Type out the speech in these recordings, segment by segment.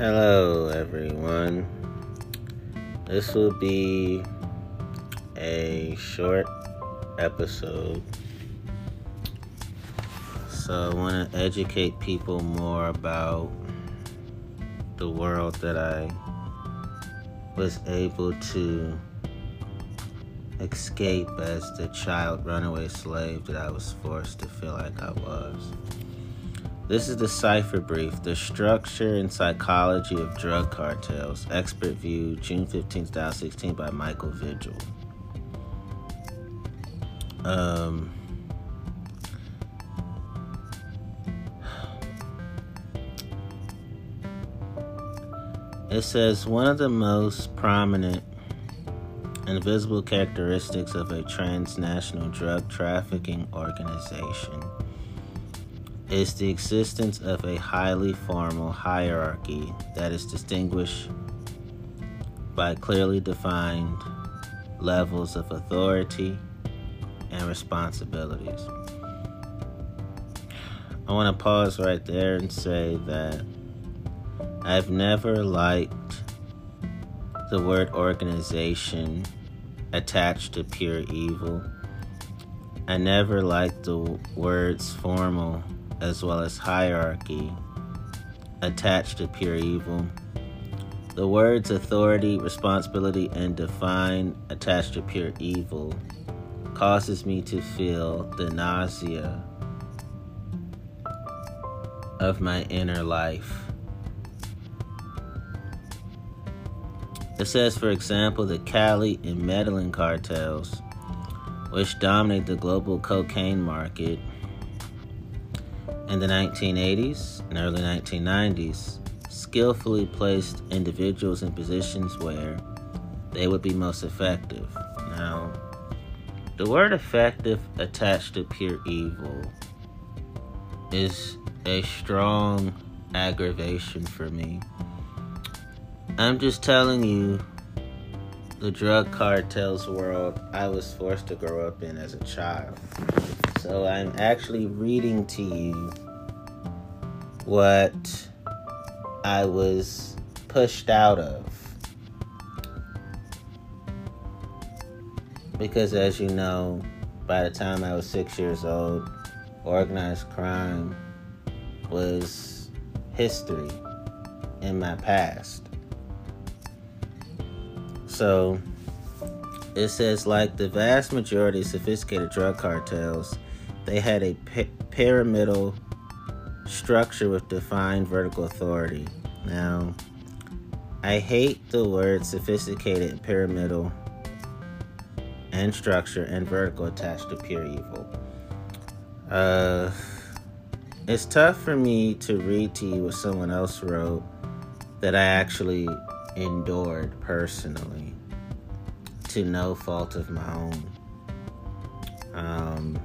Hello, everyone. This will be a short episode. So, I want to educate people more about the world that I was able to escape as the child runaway slave that I was forced to feel like I was. This is the Cipher Brief, the structure and psychology of drug cartels. Expert view, June 15, 2016, by Michael Vigil. Um, it says one of the most prominent and visible characteristics of a transnational drug trafficking organization is the existence of a highly formal hierarchy that is distinguished by clearly defined levels of authority and responsibilities. I want to pause right there and say that I've never liked the word organization attached to pure evil. I never liked the words formal as well as hierarchy attached to pure evil. The words authority, responsibility, and define attached to pure evil causes me to feel the nausea of my inner life. It says, for example, the Cali and Medellin cartels, which dominate the global cocaine market, in the 1980s and early 1990s, skillfully placed individuals in positions where they would be most effective. Now, the word effective attached to pure evil is a strong aggravation for me. I'm just telling you the drug cartels world I was forced to grow up in as a child. So I'm actually reading to you what I was pushed out of. Because as you know, by the time I was six years old, organized crime was history in my past. So it says, like the vast majority of sophisticated drug cartels, they had a pyramidal structure with defined vertical authority. Now, I hate the word sophisticated, pyramidal, and structure and vertical attached to pure evil. Uh, it's tough for me to read to you what someone else wrote that I actually endured personally to no fault of my own. Um,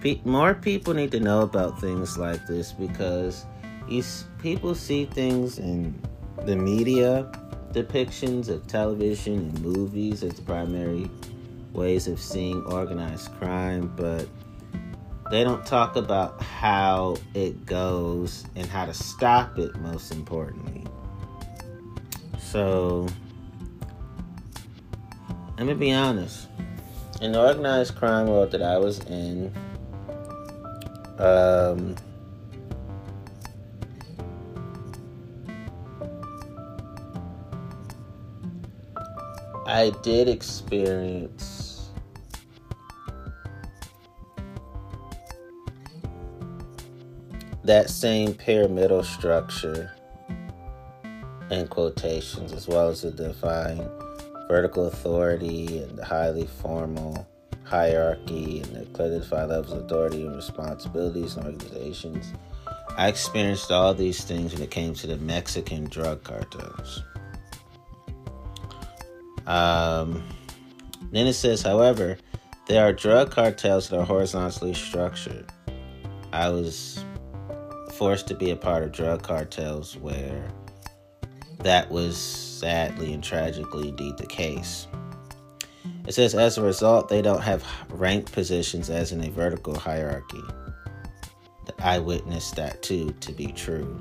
pe- more people need to know about things like this because you, people see things in the media depictions of television and movies as the primary ways of seeing organized crime, but they don't talk about how it goes and how to stop it, most importantly. So, let me be honest. In the organized crime world that I was in, um, I did experience that same pyramidal structure in quotations, as well as the defined vertical authority and the highly formal hierarchy and the defined levels of authority and responsibilities in organizations. I experienced all these things when it came to the Mexican drug cartels. Um, then it says, however, there are drug cartels that are horizontally structured. I was forced to be a part of drug cartels where that was sadly and tragically indeed the case. It says, as a result, they don't have ranked positions as in a vertical hierarchy. I witnessed that too to be true.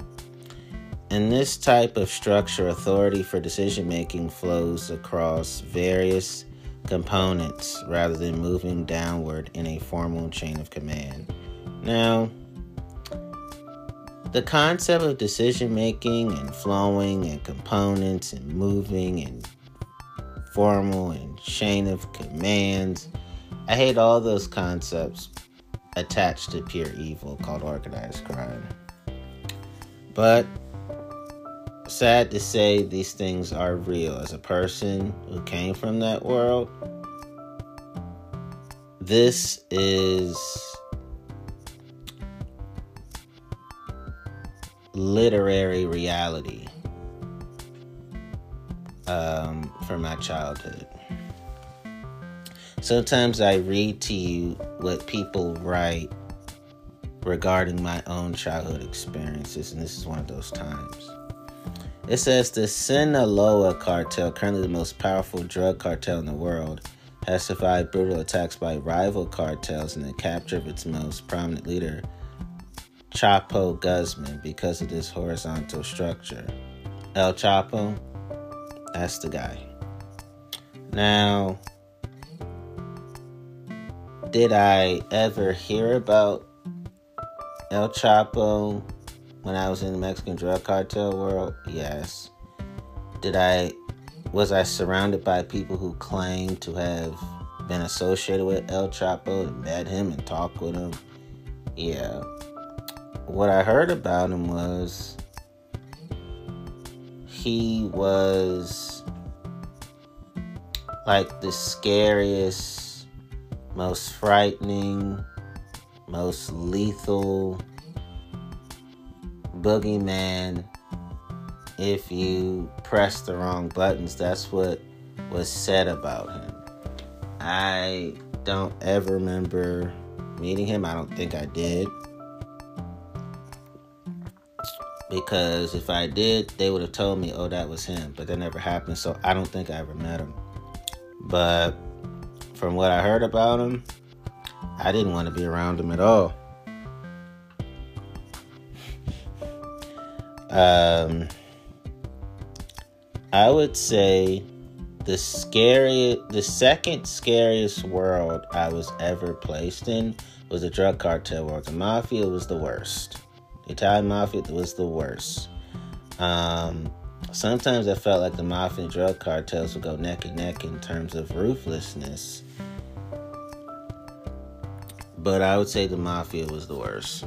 in this type of structure, authority for decision making flows across various components rather than moving downward in a formal chain of command. Now, the concept of decision making and flowing and components and moving and formal and chain of commands, I hate all those concepts attached to pure evil called organized crime. But sad to say, these things are real. As a person who came from that world, this is literary reality um, from my childhood. Sometimes I read to you what people write regarding my own childhood experiences, and this is one of those times. It says the Sinaloa cartel, currently the most powerful drug cartel in the world, has survived brutal attacks by rival cartels and the capture of its most prominent leader, Chapo Guzman, because of this horizontal structure. El Chapo, that's the guy. Now, did I ever hear about El Chapo when I was in the Mexican drug cartel world? Yes. Did I was I surrounded by people who claimed to have been associated with El Chapo and met him and talked with him? Yeah. What I heard about him was he was like the scariest, most frightening, most lethal boogeyman if you press the wrong buttons. That's what was said about him. I don't ever remember meeting him. I don't think I did. Because if I did, they would have told me, oh, that was him. But that never happened. So I don't think I ever met him. But from what I heard about him, I didn't want to be around him at all. Um, I would say the scariest, the second scariest world I was ever placed in was the drug cartel world. The mafia was the worst. Italian mafia was the worst. Um, sometimes I felt like the mafia and drug cartels would go neck and neck in terms of ruthlessness. But I would say the mafia was the worst.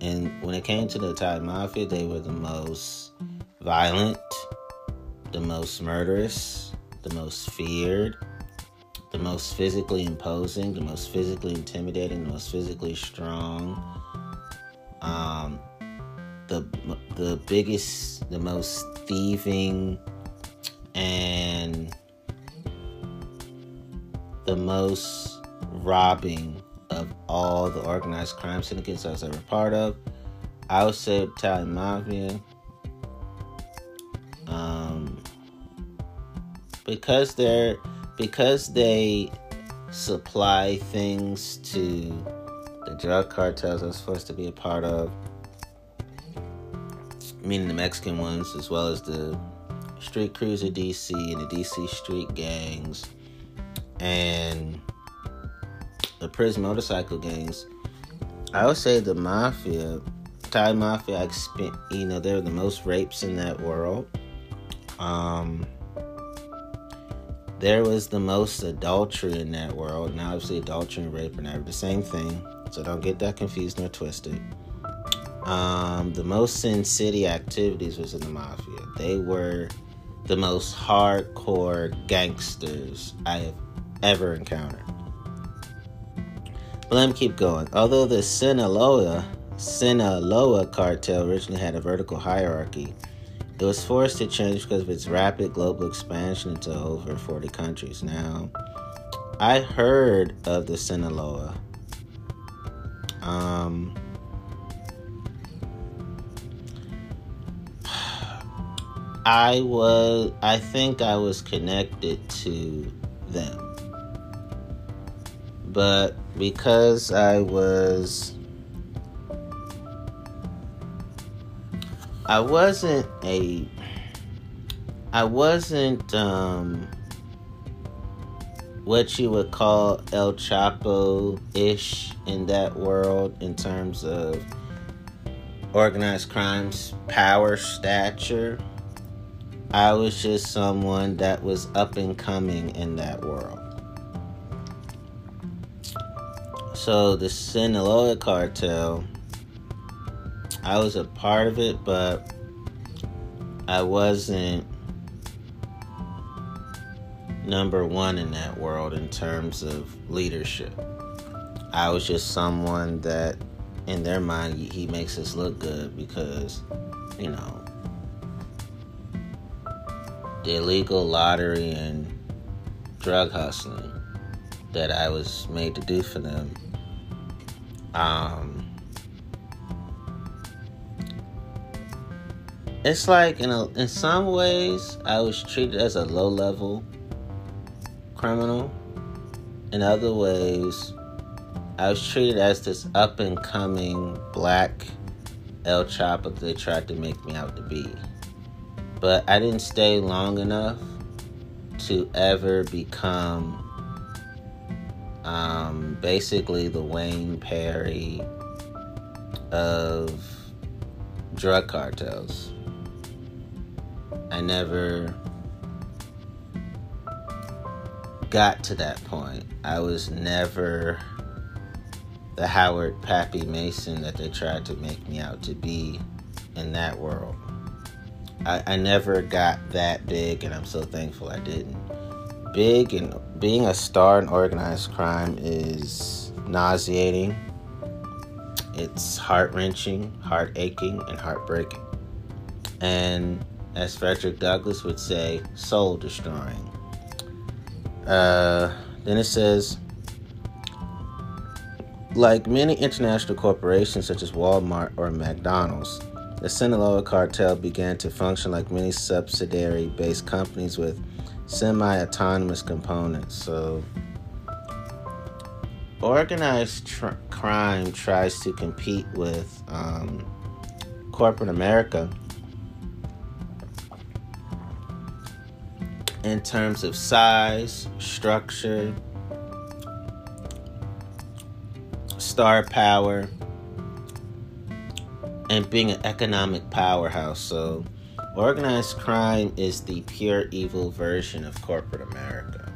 And when it came to the Italian mafia, they were the most violent, the most murderous, the most feared, the most physically imposing, the most physically intimidating, the most physically strong. Um, the the biggest, the most thieving, and the most robbing of all the organized crime syndicates I was ever part of. I would say Italian Mafia. Um, because they're because they supply things to drug cartels I was supposed to be a part of, meaning the Mexican ones as well as the street of DC and the DC street gangs. And the prison motorcycle gangs, I would say the mafia, Thai mafia, you know, they're the most rapes in that world. Um, there was the most adultery in that world, Now, obviously adultery and rape are never the same thing, so don't get that confused nor twisted. Um, the most Sin City activities was in the mafia. They were the most hardcore gangsters I have ever encountered. But let me keep going. Although the Sinaloa Sinaloa cartel originally had a vertical hierarchy, it was forced to change because of its rapid global expansion into over 40 countries. Now, I heard of the Sinaloa. Um, I was, I think I was connected to them. But because I was I wasn't a I wasn't um what you would call El Chapo ish in that world in terms of organized crimes power stature. I was just someone that was up and coming in that world. So the Sinaloa cartel, I was a part of it, but I wasn't number one in that world in terms of leadership. I was just someone that, in their mind, he makes us look good because, you know, the illegal lottery and drug hustling that I was made to do for them. Um, it's like in a, in some ways I was treated as a low level criminal. In other ways, I was treated as this up and coming black El Chapo they tried to make me out to be. But I didn't stay long enough to ever become um, basically the Wayne Perry of drug cartels. I never got to that point. I was never the Howard Pappy Mason that they tried to make me out to be in that world. I, I never got that big, and I'm so thankful I didn't. Big and being a star in organized crime is nauseating. It's heart wrenching, heart aching, and heartbreaking. And as Frederick Douglass would say, soul destroying. Uh, then it says, like many international corporations such as Walmart or McDonald's, the Sinaloa cartel began to function like many subsidiary based companies with semi autonomous components. So, organized tr- crime tries to compete with um, corporate America in terms of size, structure, star power, and being an economic powerhouse. So, organized crime is the pure evil version of corporate America.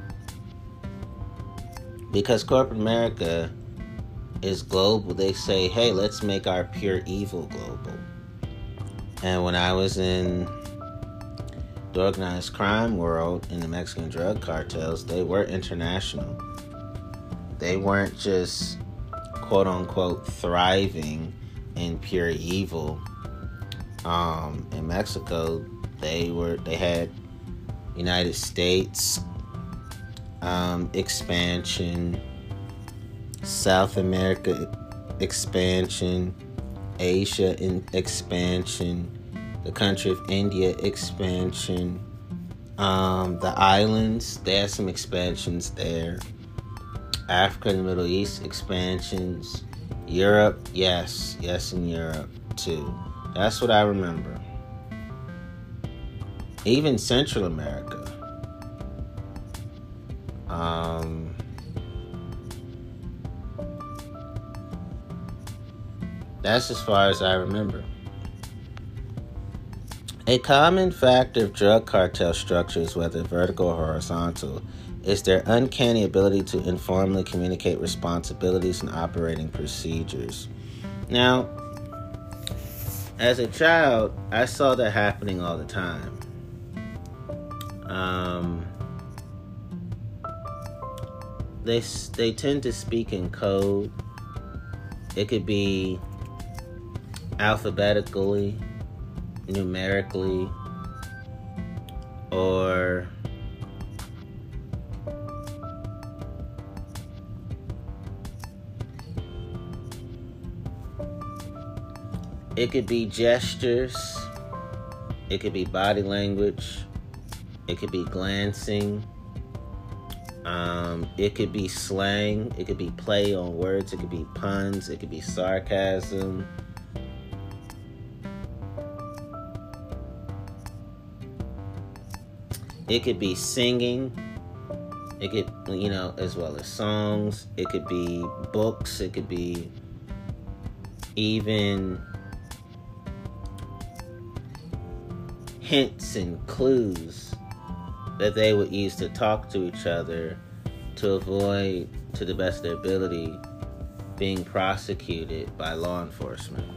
Because corporate America is global, they say, hey, let's make our pure evil global. And when I was in the organized crime world in the Mexican drug cartels, they were international. They weren't just quote unquote thriving in pure evil. Um, in Mexico, they were they had United States um, expansion, South America expansion, Asia in expansion the country of India expansion. Um, the islands, they have some expansions there. Africa and the Middle East expansions. Europe, yes, yes, in Europe too. That's what I remember. Even Central America. Um, that's as far as I remember. A common factor of drug cartel structures, whether vertical or horizontal, is their uncanny ability to informally communicate responsibilities and operating procedures. Now, as a child, I saw that happening all the time. Um, they they tend to speak in code. It could be alphabetically numerically or it could be gestures it could be body language it could be glancing um, it could be slang it could be play on words it could be puns it could be sarcasm it could be singing. It could, you know, as well as songs. It could be books. It could be even hints and clues that they would use to talk to each other to avoid, to the best of their ability, being prosecuted by law enforcement.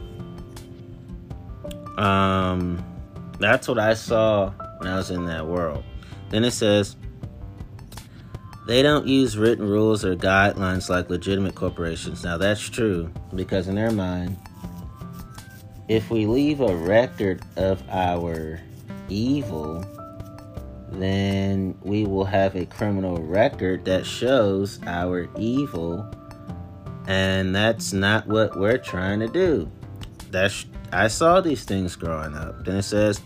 Um, that's what I saw when I was in that world. Then it says, they don't use written rules or guidelines like legitimate corporations. Now, that's true because, in their mind, if we leave a record of our evil, then we will have a criminal record that shows our evil. And that's not what we're trying to do. That's I saw these things growing up. Then it says,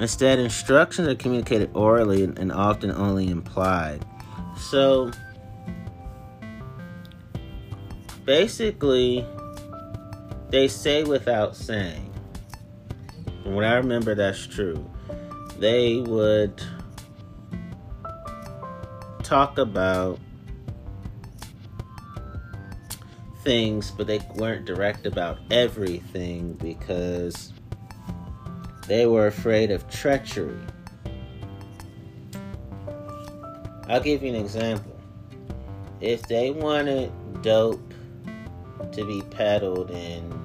instead, instructions are communicated orally and often only implied. So, basically, they say without saying. And what I remember, that's true. They would talk about things, but they weren't direct about everything because they were afraid of treachery. I'll give you an example. If they wanted dope to be peddled in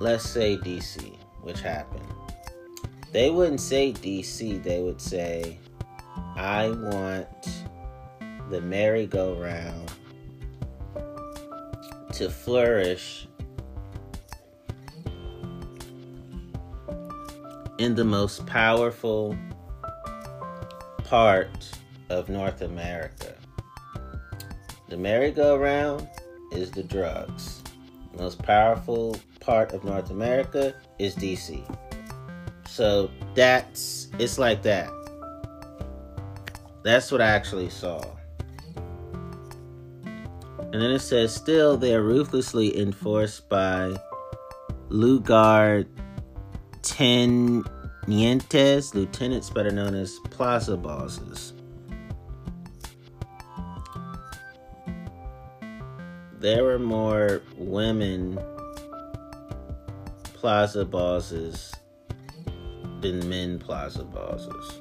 let's say DC, which happened, they wouldn't say DC, they would say, I want the merry-go-round to flourish in the most powerful part of North America. The merry-go-round is the drugs. The most powerful part of North America is DC. So that's it's like that. That's what I actually saw. And then it says, still, they are ruthlessly enforced by Lugar Tenientes, lieutenants better known as plaza bosses. There were more women plaza bosses than men plaza bosses.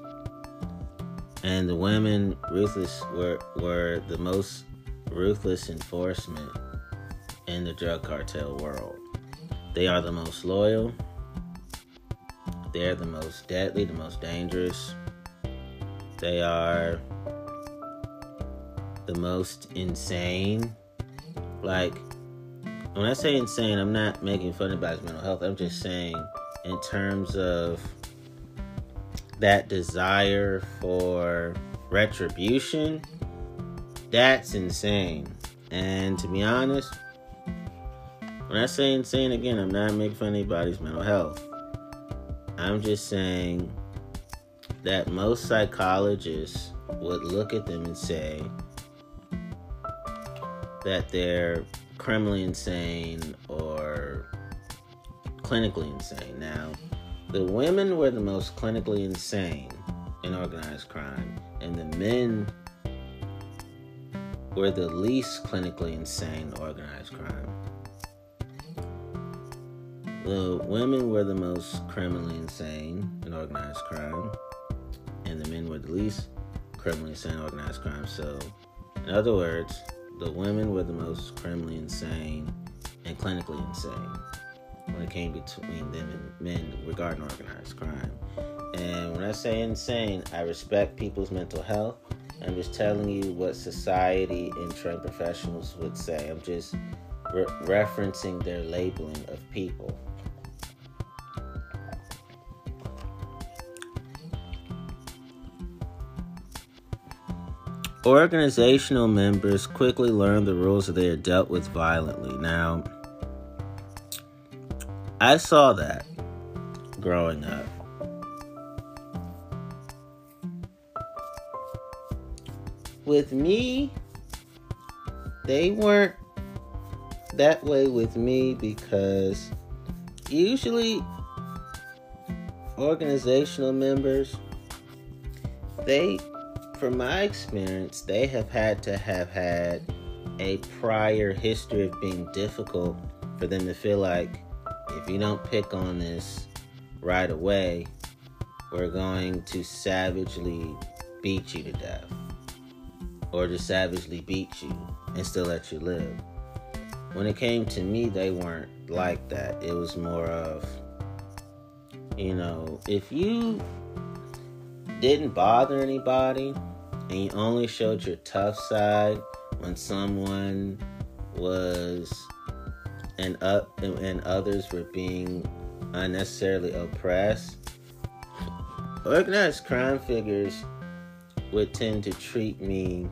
And the women ruthless were, were the most ruthless enforcement in the drug cartel world. They are the most loyal, they're the most deadly, the most dangerous. They are the most insane. Like, when I say insane, I'm not making fun about his mental health. I'm just saying, in terms of that desire for retribution, that's insane. And to be honest, when I say insane again, I'm not making fun of anybody's mental health. I'm just saying that most psychologists would look at them and say that they're criminally insane or clinically insane. Now, the women were the most clinically insane in organized crime, and the men were the least clinically insane organized crime. The women were the most criminally insane in organized crime, and the men were the least criminally insane organized crime. So, in other words, the women were the most criminally insane and clinically insane when it came between them and men regarding organized crime. And when I say insane, I respect people's mental health. I'm just telling you what society and trained professionals would say. I'm just re- referencing their labeling of people. Organizational members quickly learn the rules that they are dealt with violently. Now, I saw that growing up. With me, they weren't that way with me because usually organizational members, they, from my experience, they have had to have had a prior history of being difficult for them to feel like if you don't pick on this right away, we're going to savagely beat you to death. Or to savagely beat you and still let you live. When it came to me, they weren't like that. It was more of, you know, if you didn't bother anybody and you only showed your tough side when someone was and up and others were being unnecessarily oppressed organized crime figures would tend to treat me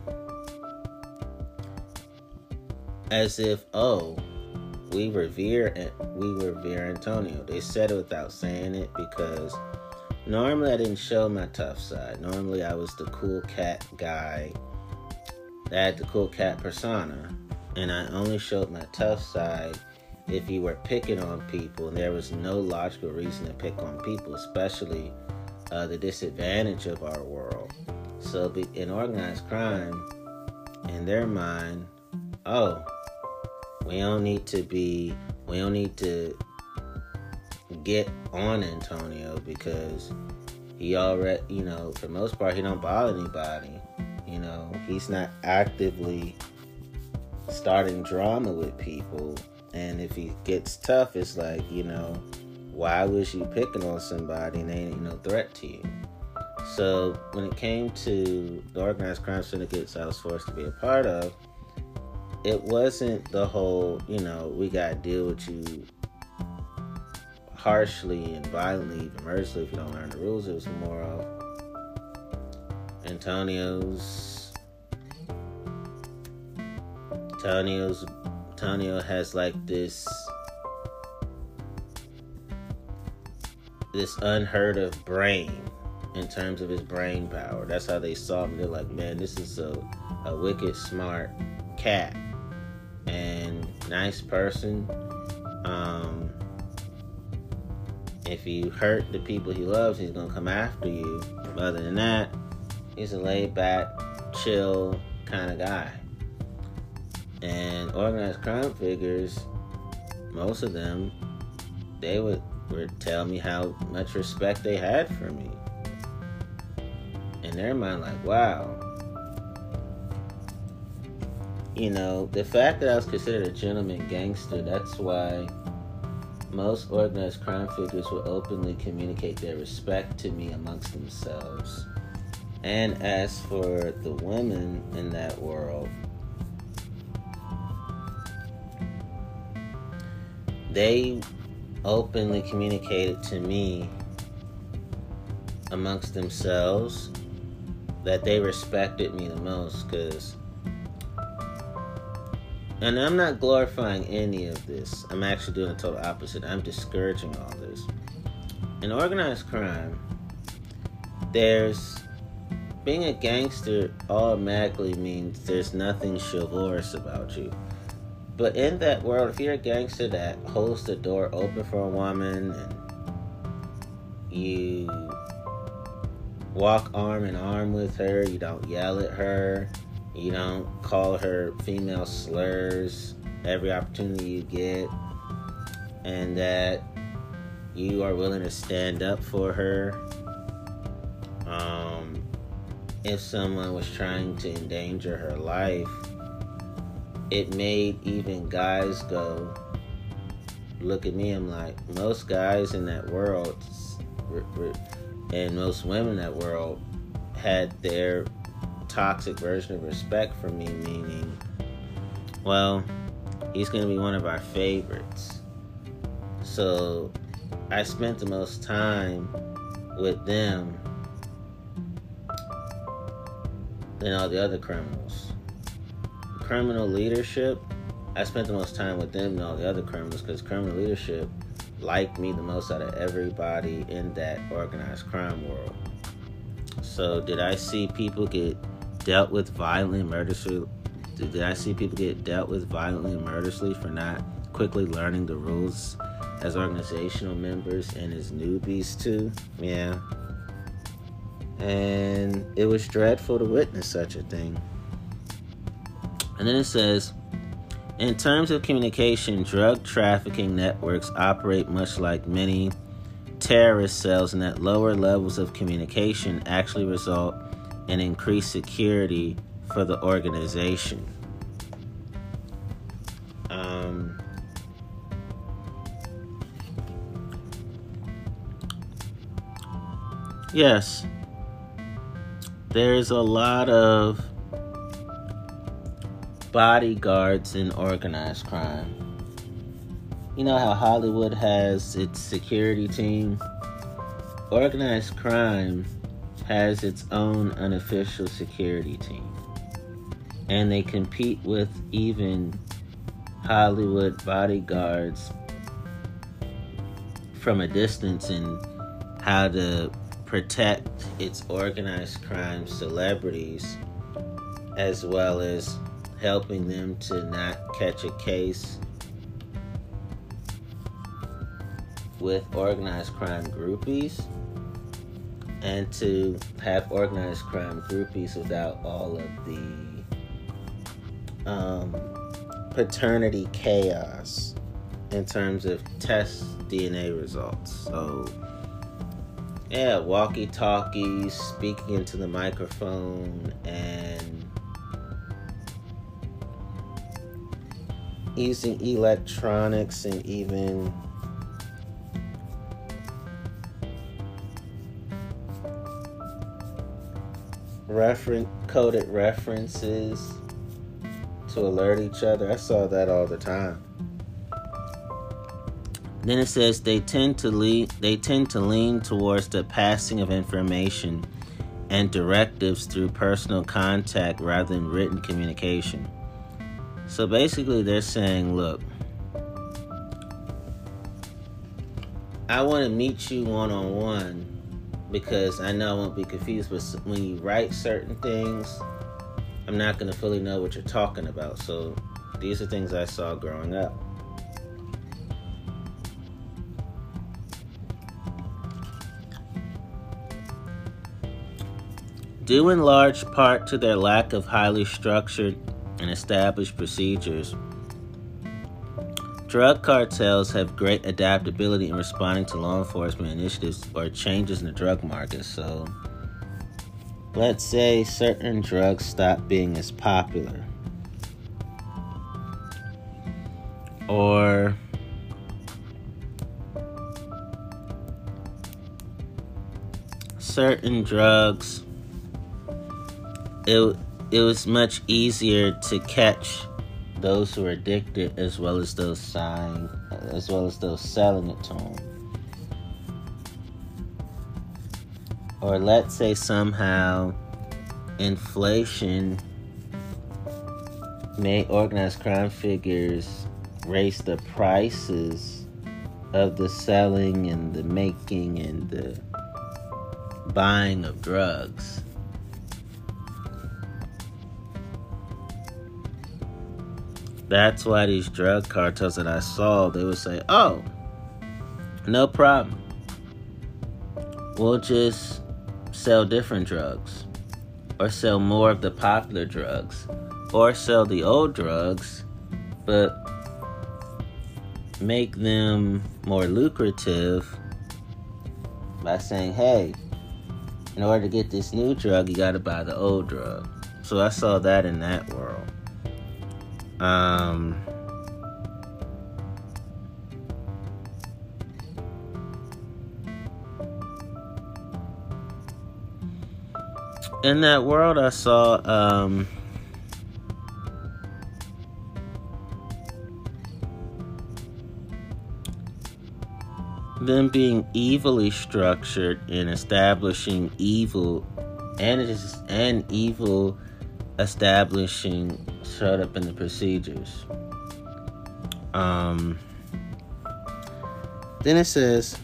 as if oh we revere we revere Antonio. They said it without saying it because normally I didn't show my tough side. Normally I was the cool cat guy. I had the cool cat persona, and I only showed my tough side if you were picking on people and there was no logical reason to pick on people, especially uh, the disadvantage of our world. So, in organized crime, in their mind, oh, we don't need to be, we don't need to get on Antonio because he already, you know, for most part, he don't bother anybody. You know, he's not actively starting drama with people. And if he gets tough, it's like, you know, why was you picking on somebody and they ain't no threat to you? So when it came to the organized crime syndicates I was forced to be a part of, it wasn't the whole, you know, we got to deal with you harshly and violently, mercilessly if you don't learn the rules. It was more of Antonio's. Antonio's. Antonio has like this. This unheard of brain in terms of his brain power. That's how they saw him. They're like, man, this is a, a wicked smart cat and nice person. Um, if you hurt the people he loves, he's gonna come after you. But other than that, he's a laid back, chill kind of guy. And organized crime figures, most of them, they would, would tell me how much respect they had for me. Their mind, like, wow, you know, the fact that I was considered a gentleman gangster, that's why most organized crime figures will openly communicate their respect to me amongst themselves. And as for the women in that world, they openly communicated to me amongst themselves that they respected me the most because and I'm not glorifying any of this. I'm actually doing the total opposite. I'm discouraging all this. In organized crime, there's being a gangster automatically means there's nothing chivalrous about you. But in that world, if you're a gangster that holds the door open for a woman and you walk arm in arm with her, you don't yell at her, you don't call her female slurs every opportunity you get, and that you are willing to stand up for her. Um, if someone was trying to endanger her life, it made even guys go, look at me. I'm like, most guys in that world, and most women in that world, had their toxic version of respect for me, meaning, well, he's going to be one of our favorites. So I spent the most time with them than all the other criminals. Criminal leadership, I spent the most time with them than all the other criminals because criminal leadership liked me the most out of everybody in that organized crime world. So, did I see people get dealt with violently and murderously? Did I see people get dealt with violently and murderously for not quickly learning the rules as organizational members and as newbies too. Yeah. And it was dreadful to witness such a thing. And then it says, in terms of communication, drug trafficking networks operate much like many terrorist cells, and that lower levels of communication actually result in increased security for the organization. Um, yes, there's a lot of bodyguards in organized crime. You know how Hollywood has its security team? Organized crime has its own unofficial security team. And they compete with even Hollywood bodyguards from a distance in how to protect its organized crime celebrities as well as helping them to not catch a case with organized crime groupies and to have organized crime groupies without all of the um, paternity chaos in terms of test DNA results. So, yeah, walkie talkies, speaking into the microphone, and using electronics and even reference coded references to alert each other. I saw that all the time. Then it says they tend to lean they tend to lean towards the passing of information and directives through personal contact rather than written communication. So basically, they're saying, look, I want to meet you one on one because I know I won't be confused. But when you write certain things, I'm not going to fully know what you're talking about. So these are things I saw growing up. Due in large part to their lack of highly structured and established procedures. Drug cartels have great adaptability in responding to law enforcement initiatives or changes in the drug market. So, let's say certain drugs stop being as popular, or certain drugs it it was much easier to catch those who are addicted as well as those selling as well as those selling it to them. Or let's say somehow inflation made organized crime figures raise the prices of the selling and the making and the buying of drugs. That's why these drug cartels that I saw, they would say, oh, no problem. We'll just sell different drugs, or sell more of the popular drugs, or sell the old drugs, but make them more lucrative by saying, hey, in order to get this new drug, you got to buy the old drug. So I saw that in that world. Um, in that world, I saw um, them being evilly structured in establishing evil and it is and evil establishing showed up in the procedures. Um, then it says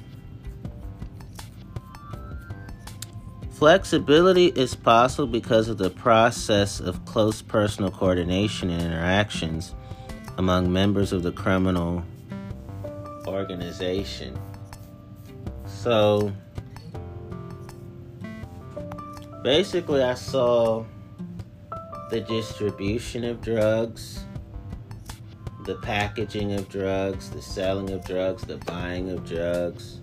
flexibility is possible because of the process of close personal coordination and interactions among members of the criminal organization. So basically, I saw the distribution of drugs, the packaging of drugs, the selling of drugs, the buying of drugs,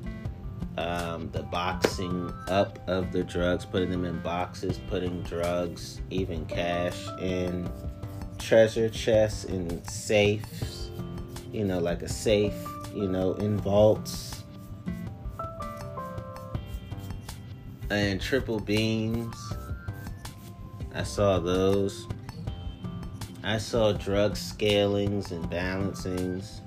um, the boxing up of the drugs, putting them in boxes, putting drugs, even cash in treasure chests, in safes, you know, like a safe, you know, in vaults. And triple beams. I saw those. I saw drug scalings and balancings.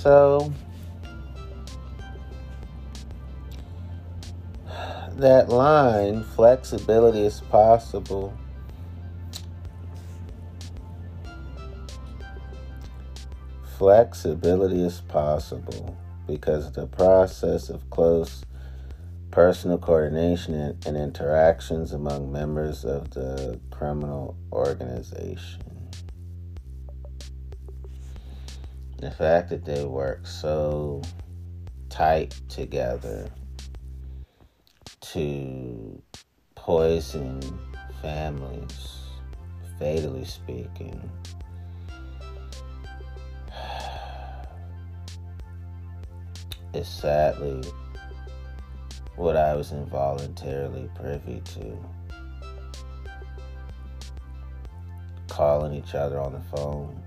So that line, flexibility is possible. Flexibility is possible because the process of close personal coordination and, and interactions among members of the criminal organization. the fact that they work so tight together to poison families, fatally speaking. Is sadly what I was involuntarily privy to. Calling each other on the phone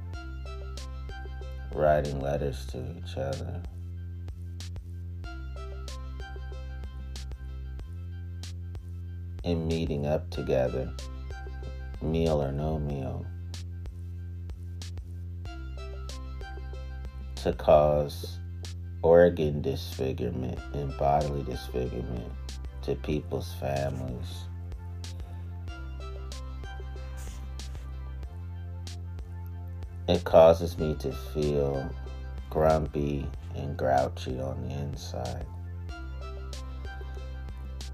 writing letters to each other. And meeting up together, meal or no meal, to cause organ disfigurement and bodily disfigurement to people's families. it causes me to feel grumpy and grouchy on the inside.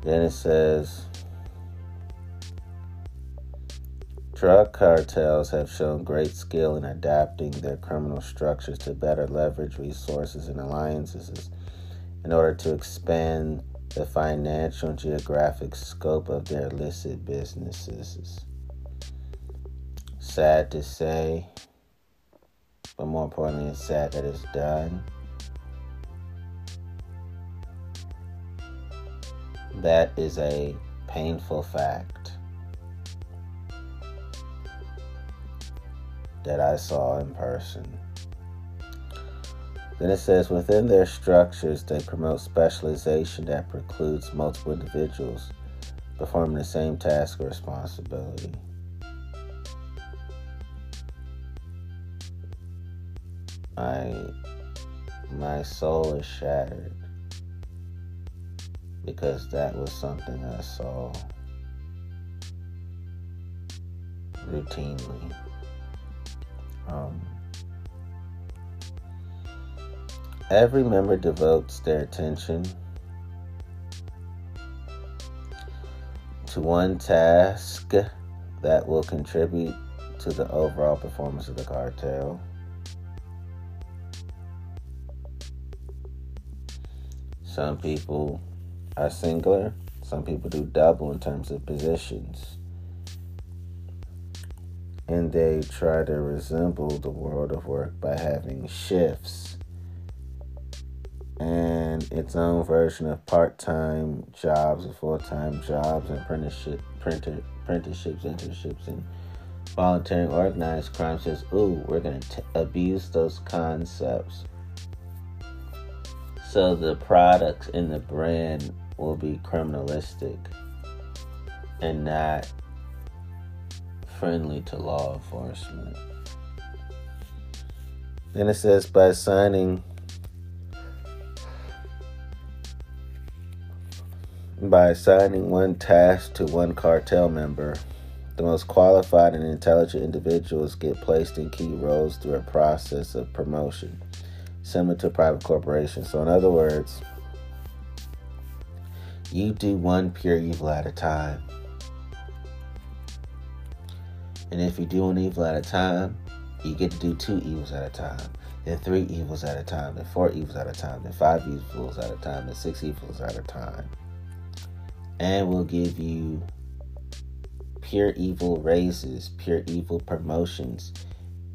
Then it says, Drug cartels have shown great skill in adapting their criminal structures to better leverage resources and alliances in order to expand the financial and geographic scope of their illicit businesses. Sad to say, but more importantly, it's sad that it's done. That is a painful fact that I saw in person. Then it says within their structures, they promote specialization that precludes multiple individuals performing the same task or responsibility. my my soul is shattered because that was something I saw routinely. Um, every member devotes their attention to one task that will contribute to the overall performance of the cartel. Some people are singular, some people do double in terms of positions. And they try to resemble the world of work by having shifts. And its own version of part-time jobs or full-time jobs and apprenticeship, printer, apprenticeships, internships, and volunteering organized crime says, "Ooh, we're going to abuse those concepts. So the products in the brand will be criminalistic and not friendly to law enforcement. Then it says by signing by assigning one task to one cartel member, the most qualified and intelligent individuals get placed in key roles through a process of promotion similar to private corporation. So, in other words, You do one pure evil at a time. And if you do an evil at a time, you get to do two evils at a time, then three evils at a time, then four evils at a time, then five evils at a time, then six evils at a time. And we'll give you pure evil raises, pure evil promotions,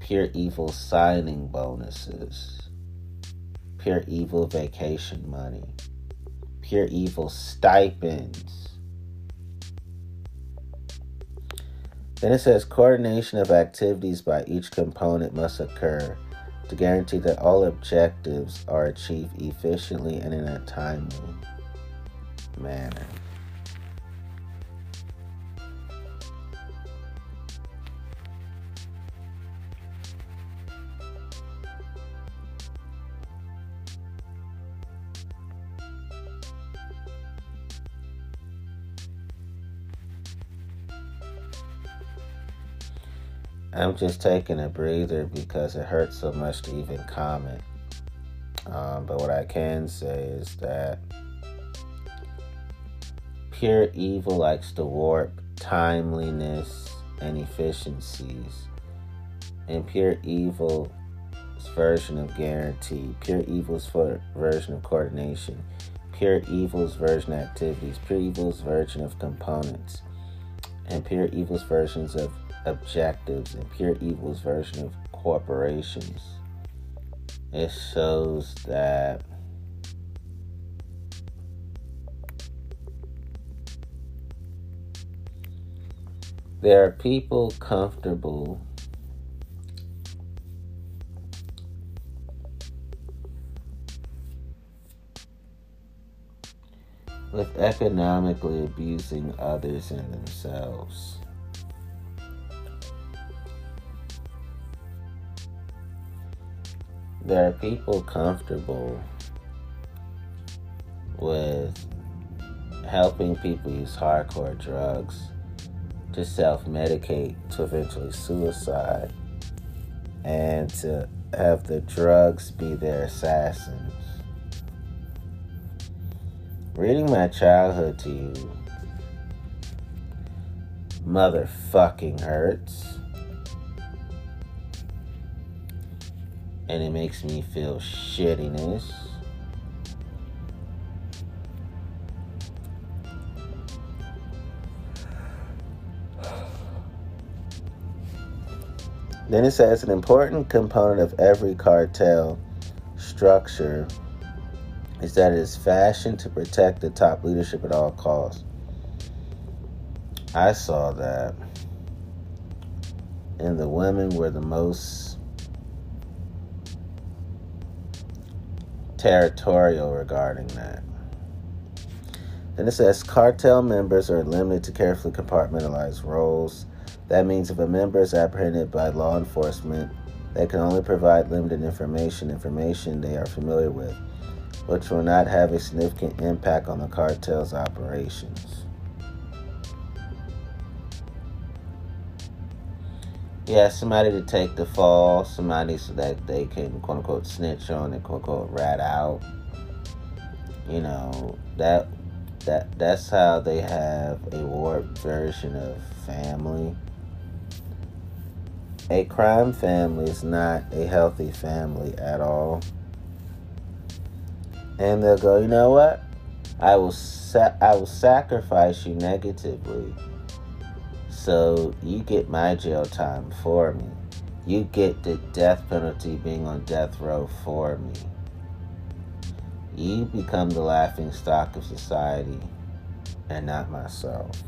pure evil signing bonuses, pure evil vacation money, pure evil stipends Then it says coordination of activities by each component must occur to guarantee that all objectives are achieved efficiently and in a timely manner. I'm just taking a breather because it hurts so much to even comment. Um, but what I can say is that pure evil likes to warp timeliness and efficiencies. And pure evil's version of guarantee, pure evil's version of coordination, pure evil's version of activities, pure evil's version of components, and pure evil's versions of objectives and pure evil's version of corporations. It shows that there are people comfortable with economically abusing others and themselves. There are people comfortable with helping people use hardcore drugs to self medicate to eventually suicide and to have the drugs be their assassins. Reading my childhood to you motherfucking hurts. And it makes me feel shittiness. Then it says an important component of every cartel structure is that it is fashioned to protect the top leadership at all costs. I saw that. And the women were the most territorial regarding that. Then it says cartel members are limited to carefully compartmentalized roles. That means if a member is apprehended by law enforcement, they can only provide limited information, information they are familiar with, which will not have a significant impact on the cartel's operations. Yeah, somebody to take the fall, somebody so that they can quote unquote snitch on and quote unquote rat out. You know, that that that's how they have a warped version of family. A crime family is not a healthy family at all. And they'll go, you know what? I will sa- I will sacrifice you negatively so you get my jail time for me. You get the death penalty being on death row for me. You become the laughing stock of society and not myself.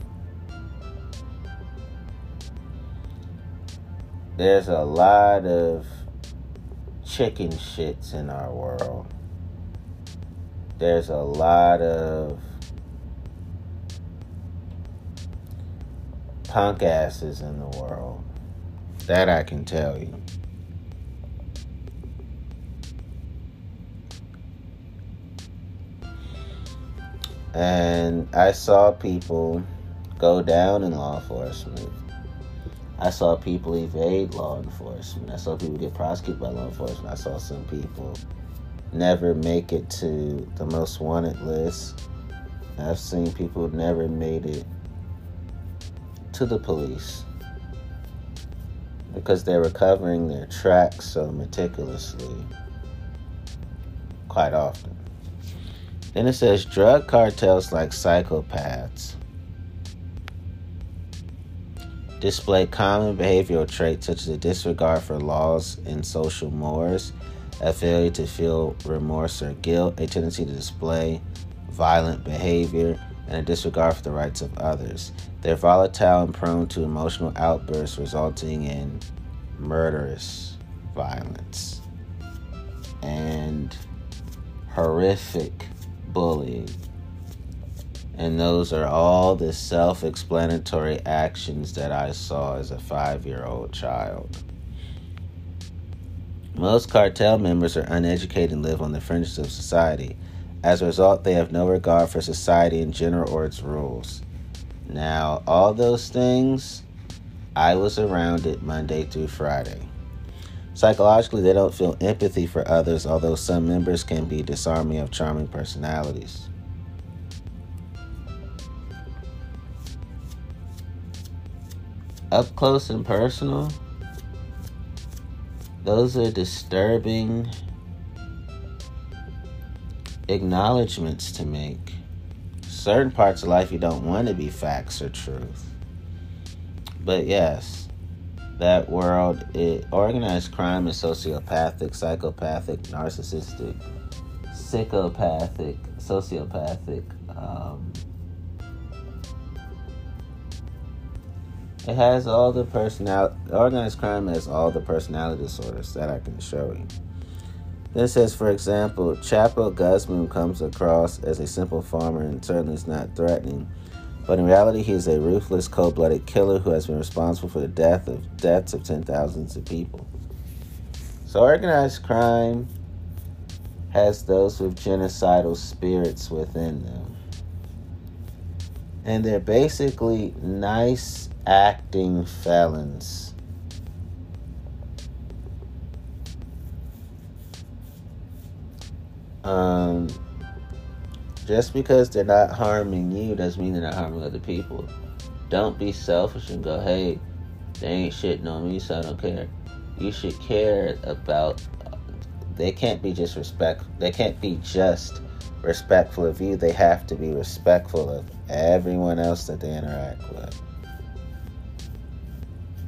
There's a lot of chicken shits in our world. There's a lot of punk asses in the world. That I can tell you. And I saw people go down in law enforcement. I saw people evade law enforcement. I saw people get prosecuted by law enforcement. I saw some people never make it to the most wanted list. I've seen people never made it to the police because they were covering their tracks so meticulously quite often. Then it says drug cartels like psychopaths display common behavioral traits such as a disregard for laws and social mores, a failure to feel remorse or guilt, a tendency to display violent behavior, and a disregard for the rights of others. They're volatile and prone to emotional outbursts, resulting in murderous violence and horrific bullying. And those are all the self explanatory actions that I saw as a five year old child. Most cartel members are uneducated and live on the fringes of society. As a result, they have no regard for society in general or its rules. Now, all those things, I was around it Monday through Friday. Psychologically, they don't feel empathy for others, although some members can be disarming of charming personalities. Up close and personal, those are disturbing acknowledgments to make. Certain parts of life you don't want to be facts or truth. But yes, that world, it, organized crime is sociopathic, psychopathic, narcissistic, psychopathic, sociopathic. Um, it has all the personality. Organized crime has all the personality disorders that I can show you. This says, for example, Chapo Guzman comes across as a simple farmer and certainly is not threatening. But in reality, he is a ruthless, cold-blooded killer who has been responsible for the death of deaths of ten thousands of people. So organized crime has those with genocidal spirits within them. And they're basically nice acting felons Um, just because they're not harming you doesn't mean they're not harming other people. Don't be selfish and go, hey, they ain't shitting on me, so I don't care. You should care about. They can't be just respect. They can't be just respectful of you. They have to be respectful of everyone else that they interact with.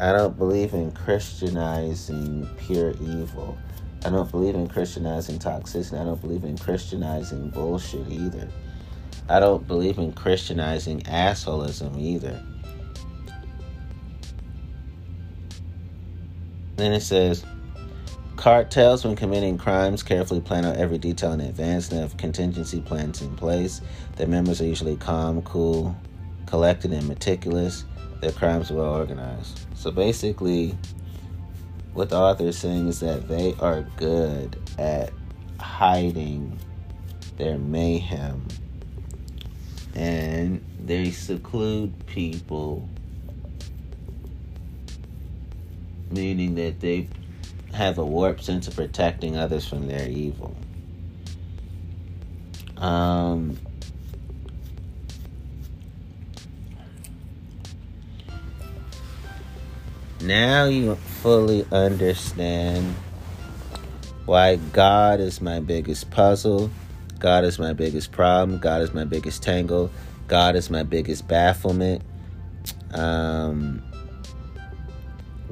I don't believe in Christianizing pure evil. I don't believe in Christianizing toxicity. I don't believe in Christianizing bullshit either. I don't believe in Christianizing assholism either. Then it says, cartels, when committing crimes, carefully plan out every detail in advance and have contingency plans in place. Their members are usually calm, cool, collected, and meticulous. Their crimes are well organized. So basically, what the author is saying is that they are good at hiding their mayhem. And they seclude people meaning that they have a warped sense of protecting others from their evil. Um, now you fully understand why God is my biggest puzzle, God is my biggest problem, God is my biggest tangle, God is my biggest bafflement. Um,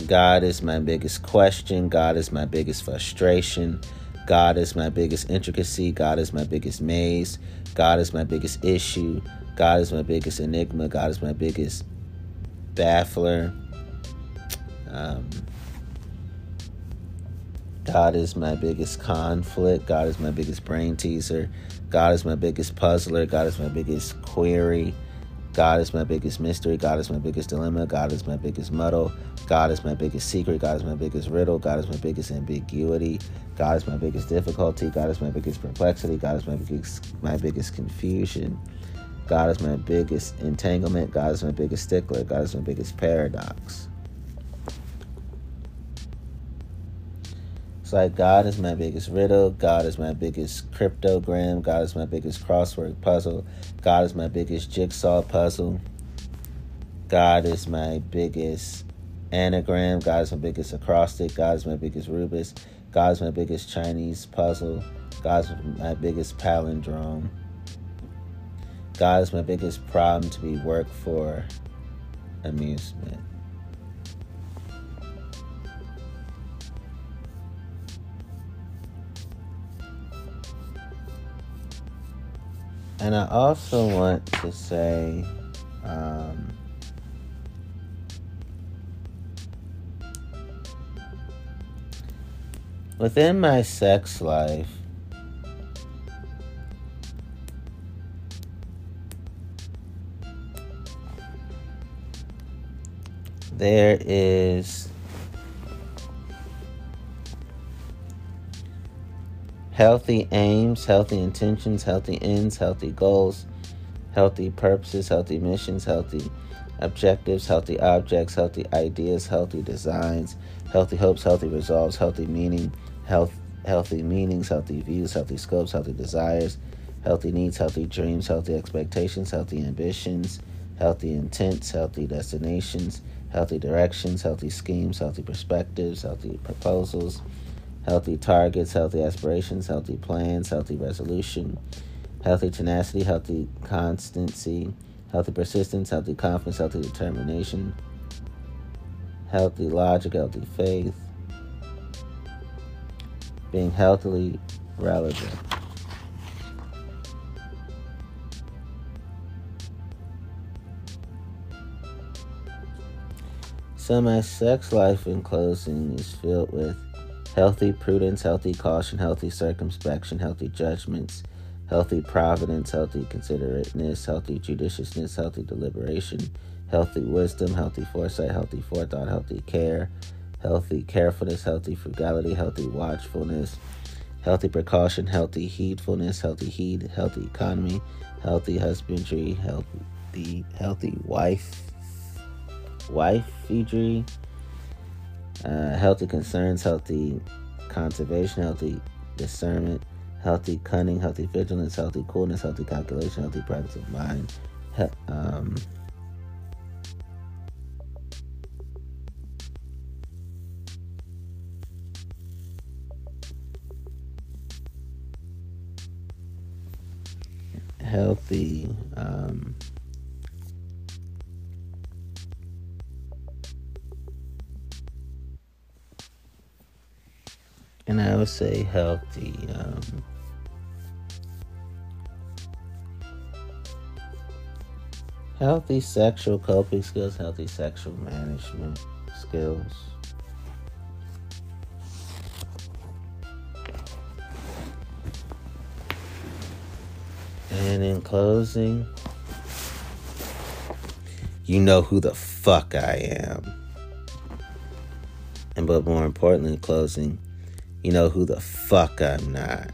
God is my biggest question. God is my biggest frustration. God is my biggest intricacy. God is my biggest maze. God is my biggest issue. God is my biggest enigma. God is my biggest baffler. Um, God is my biggest conflict. God is my biggest brain teaser. God is my biggest puzzler. God is my biggest query. God is my biggest mystery. God is my biggest dilemma. God is my biggest muddle. God is my biggest secret. God is my biggest riddle. God is my biggest ambiguity. God is my biggest difficulty. God is my biggest perplexity. God is my biggest my biggest confusion. God is my biggest entanglement. God is my biggest stickler. God is my biggest paradox. It's like God is my biggest riddle, God is my biggest cryptogram, God is my biggest crossword puzzle, God is my biggest jigsaw puzzle, God is my biggest anagram, God is my biggest acrostic, God is my biggest Rubik's, God is my biggest Chinese puzzle, God is my biggest palindrome. God is my biggest problem to be work for amusement. And I also want to say, um, within my sex life, there is healthy aims, healthy intentions, healthy ends, healthy goals, healthy purposes, healthy missions, healthy objectives, healthy objects, healthy ideas, healthy designs, healthy hopes, healthy resolves, healthy meaning, health, healthy meanings, healthy views, healthy scopes, healthy desires, healthy needs, healthy dreams, healthy expectations, healthy ambitions, healthy intents, healthy destinations, healthy directions, healthy schemes, healthy perspectives, healthy proposals, healthy targets, healthy aspirations, healthy plans, healthy resolution, healthy tenacity, healthy constancy, healthy persistence, healthy confidence, healthy determination, healthy logic, healthy faith, being healthily relevant. So, my sex life in closing is filled with healthy prudence, healthy caution, healthy circumspection, healthy judgments, healthy providence, healthy considerateness, healthy judiciousness, healthy deliberation, healthy wisdom, healthy foresight, healthy forethought, healthy care, healthy carefulness, healthy frugality, healthy watchfulness, healthy precaution, healthy heedfulness, healthy heed, healthy economy, healthy husbandry, healthy healthy wife wifery, uh, healthy concerns, healthy conservation, healthy discernment, healthy cunning, healthy vigilance, healthy coolness, healthy calculation, healthy presence of mind. He- um, healthy um, and I would say healthy. Um, healthy sexual coping skills, healthy sexual management skills. And in closing, you know who the fuck I am. And but more importantly, in closing, you know who the fuck I'm not.